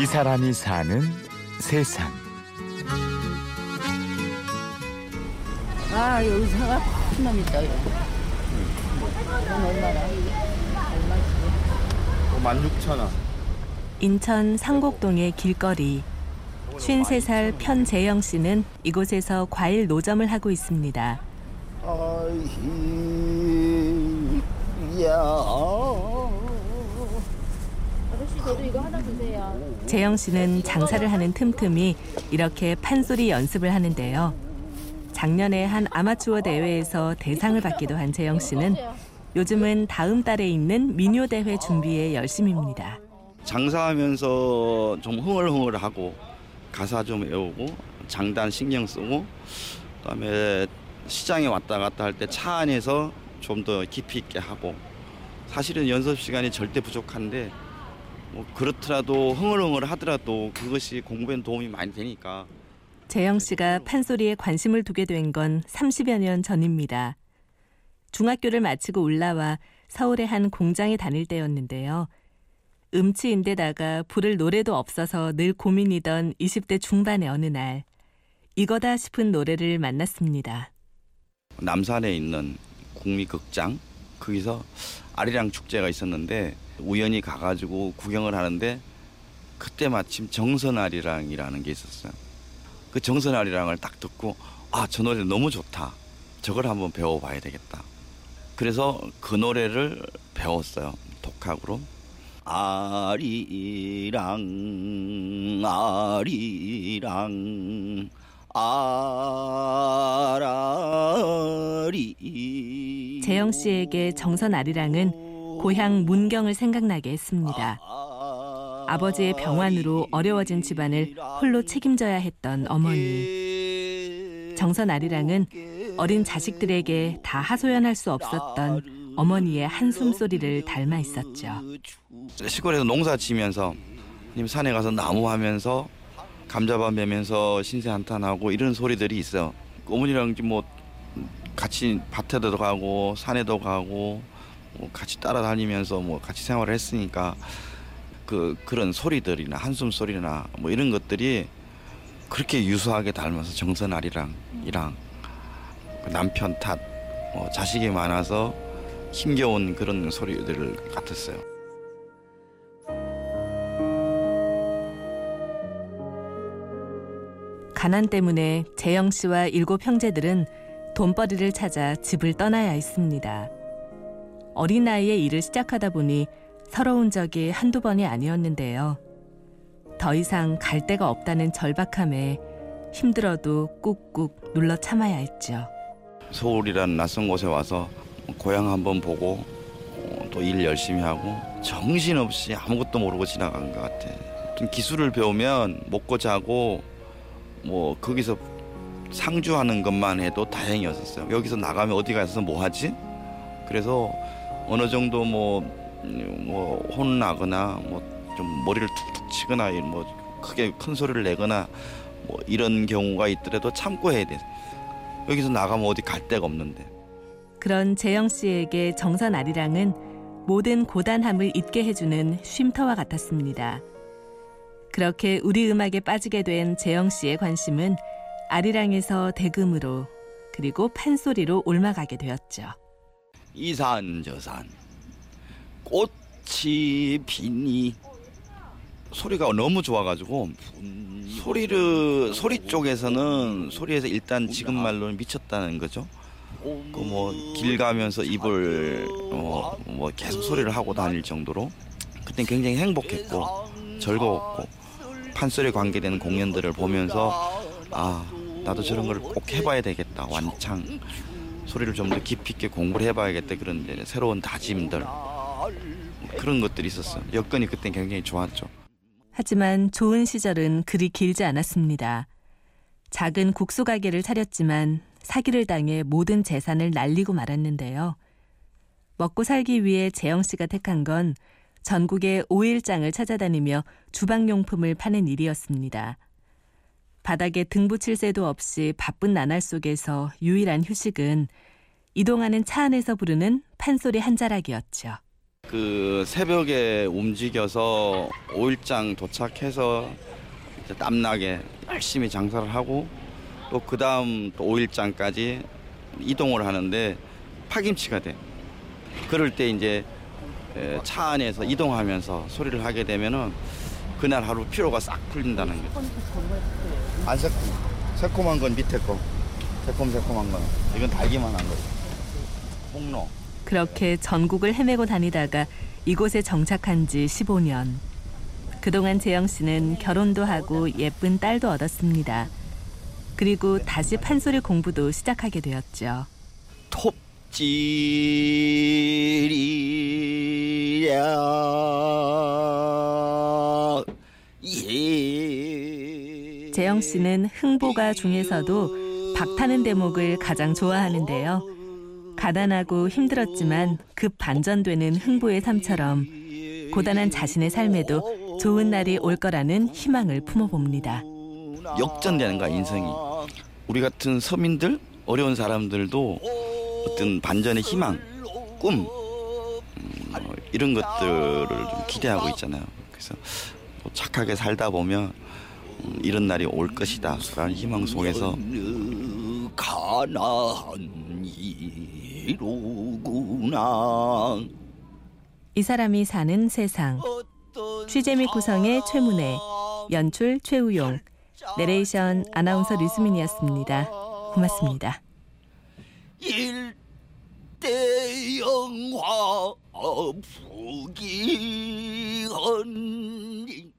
이 사람이 사는 세상. 아, 여기 사과 큰놈 있다, 여기. 이건 얼마나? 얼마지? 16,000원. 인천 상곡동의 길거리. 53살 편재영 씨는 이곳에서 과일 노점을 하고 있습니다. 아이, 야. 아저씨, 저도 이거 하나 주세요. 재영 씨는 장사를 하는 틈틈이 이렇게 판소리 연습을 하는데요. 작년에 한 아마추어 대회에서 대상을 받기도 한 재영 씨는 요즘은 다음 달에 있는 민요 대회 준비에 열심입니다. 장사하면서 좀 흥얼흥얼하고 가사 좀 외우고 장단 신경 쓰고 그다음에 시장에 왔다 갔다 할 때 차 안에서 좀 더 깊이 있게 하고 사실은 연습 시간이 절대 부족한데 뭐 그렇더라도 흥얼흥얼 하더라도 그것이 공부에 도움이 많이 되니까 재영 씨가 판소리에 관심을 두게 된 건 30여 년 전입니다. 중학교를 마치고 올라와 서울의 한 공장에 다닐 때였는데요. 음치인데다가 부를 노래도 없어서 늘 고민이던 20대 중반의 어느 날 이거다 싶은 노래를 만났습니다. 남산에 있는 국립극장 거기서 아리랑 축제가 있었는데 우연히 가가지고 구경을 하는데 그때 마침 정선아리랑이라는 게 있었어요. 그 정선아리랑을 딱 듣고 아 저 노래 너무 좋다. 저걸 한번 배워봐야 되겠다. 그래서 그 노래를 배웠어요. 독학으로. 아리랑 아리랑 아라리 재영 씨에게 정선 아리랑은 고향 문경을 생각나게 했습니다. 아버지의 병환으로 어려워진 집안을 홀로 책임져야 했던 어머니. 정선 아리랑은 어린 자식들에게 다 하소연할 수 없었던 어머니의 한숨 소리를 닮아 있었죠. 시골에서 농사 지면서 님 산에 가서 나무 하면서 감자밥 매면서 신세 한탄하고 이런 소리들이 있어요. 어머니랑 뭐 같이 밭에도 가고 산에도 가고 뭐 같이 따라다니면서 뭐 같이 생활을 했으니까 그 그런 소리들이나 한숨 소리나 뭐 이런 것들이 그렇게 유수하게 닮아서 정선 아리랑 이랑 그 남편 탓, 뭐 자식이 많아서 힘겨운 그런 소리들 같았어요. 가난 때문에 재영 씨와 일곱 형제들은 돈벌이를 찾아 집을 떠나야 했습니다. 어린 나이에 일을 시작하다 보니 서러운 적이 한두 번이 아니었는데요. 더 이상 갈 데가 없다는 절박함에 힘들어도 꾹꾹 눌러 참아야 했죠. 서울이라는 낯선 곳에 와서 고향 한번 보고 어, 또일 열심히 하고 정신없이 아무것도 모르고 지나간 것 같아. 좀 기술을 배우면 먹고 자고 뭐 거기서 상주하는 것만 해도 다행이었었어요. 여기서 나가면 어디 가서 뭐 하지? 그래서 어느 정도 뭐, 음, 뭐 혼나거나 뭐 좀 머리를 툭툭 치거나 뭐 크게 큰 소리를 내거나 뭐 이런 경우가 있더라도 참고 해야 돼. 여기서 나가면 어디 갈 데가 없는데. 그런 재영 씨에게 정선 아리랑은 모든 고단함을 잊게 해주는 쉼터와 같았습니다. 그렇게 우리 음악에 빠지게 된 재영 씨의 관심은 아리랑에서 대금으로 그리고 판소리로 옮아가게 되었죠. 이산 저산 꽃이 피니. 소리가 너무 좋아가지고 소리를 소리 쪽에서는 소리에서 일단 지금 말로는 미쳤다는 거죠. 그 뭐 길 가면서 입을 어, 뭐 계속 소리를 하고 다닐 정도로 그때 굉장히 행복했고 즐거웠고 판소리 관계되는 공연들을 보면서 아 나도 저런 걸 꼭 해봐야 되겠다. 완창 소리를 좀 더 깊이 있게 공부를 해봐야겠다 그런 데 새로운 다짐들 그런 것들이 있었어 여건이 그때 굉장히 좋았죠 하지만 좋은 시절은 그리 길지 않았습니다. 작은 국수 가게를 차렸지만 사기를 당해 모든 재산을 날리고 말았는데요. 먹고 살기 위해 재영 씨가 택한 건 전국의 오일장을 찾아다니며 주방용품을 파는 일이었습니다. 바닥에 등 붙일 새도 없이 바쁜 나날 속에서 유일한 휴식은 이동하는 차 안에서 부르는 판소리 한 자락이었죠. 그 새벽에 움직여서 5일장 도착해서 땀나게 열심히 장사를 하고 또 그 다음 또 5일장까지 이동을 하는데 파김치가 돼. 그럴 때 이제 에, 차 안에서 이동하면서 소리를 하게 되면은 그날 하루 피로가 싹 풀린다는 거죠. 안 새콤. 새콤한 건 밑에 거. 새콤새콤한 건. 이건 달기만 한 거죠. 홍로. 그렇게 전국을 헤매고 다니다가 이곳에 정착한 지 15년. 그동안 재영 씨는 결혼도 하고 예쁜 딸도 얻었습니다. 그리고 다시 판소리 공부도 시작하게 되었죠. 톱질이야 예. 재영 씨는 흥보가 중에서도 박타는 대목을 가장 좋아하는데요. 가난하고 힘들었지만 급 반전되는 흥보의 삶처럼 고단한 자신의 삶에도 좋은 날이 올 거라는 희망을 품어봅니다. 역전되는 거야 인생이 우리 같은 서민들 어려운 사람들도 어떤 반전의 희망 꿈 음, 뭐 이런 것들을 좀 기대하고 있잖아요 그래서 뭐 착하게 살다 보면 음, 이런 날이 올 것이다 라는 희망 속에서 가난 이로구나 이 사람이 사는 세상. 취재 및 구성의 최문혜, 연출 최우용, 내레이션 아나운서 류수민이었습니다. 고맙습니다. 일대 영화 부기헌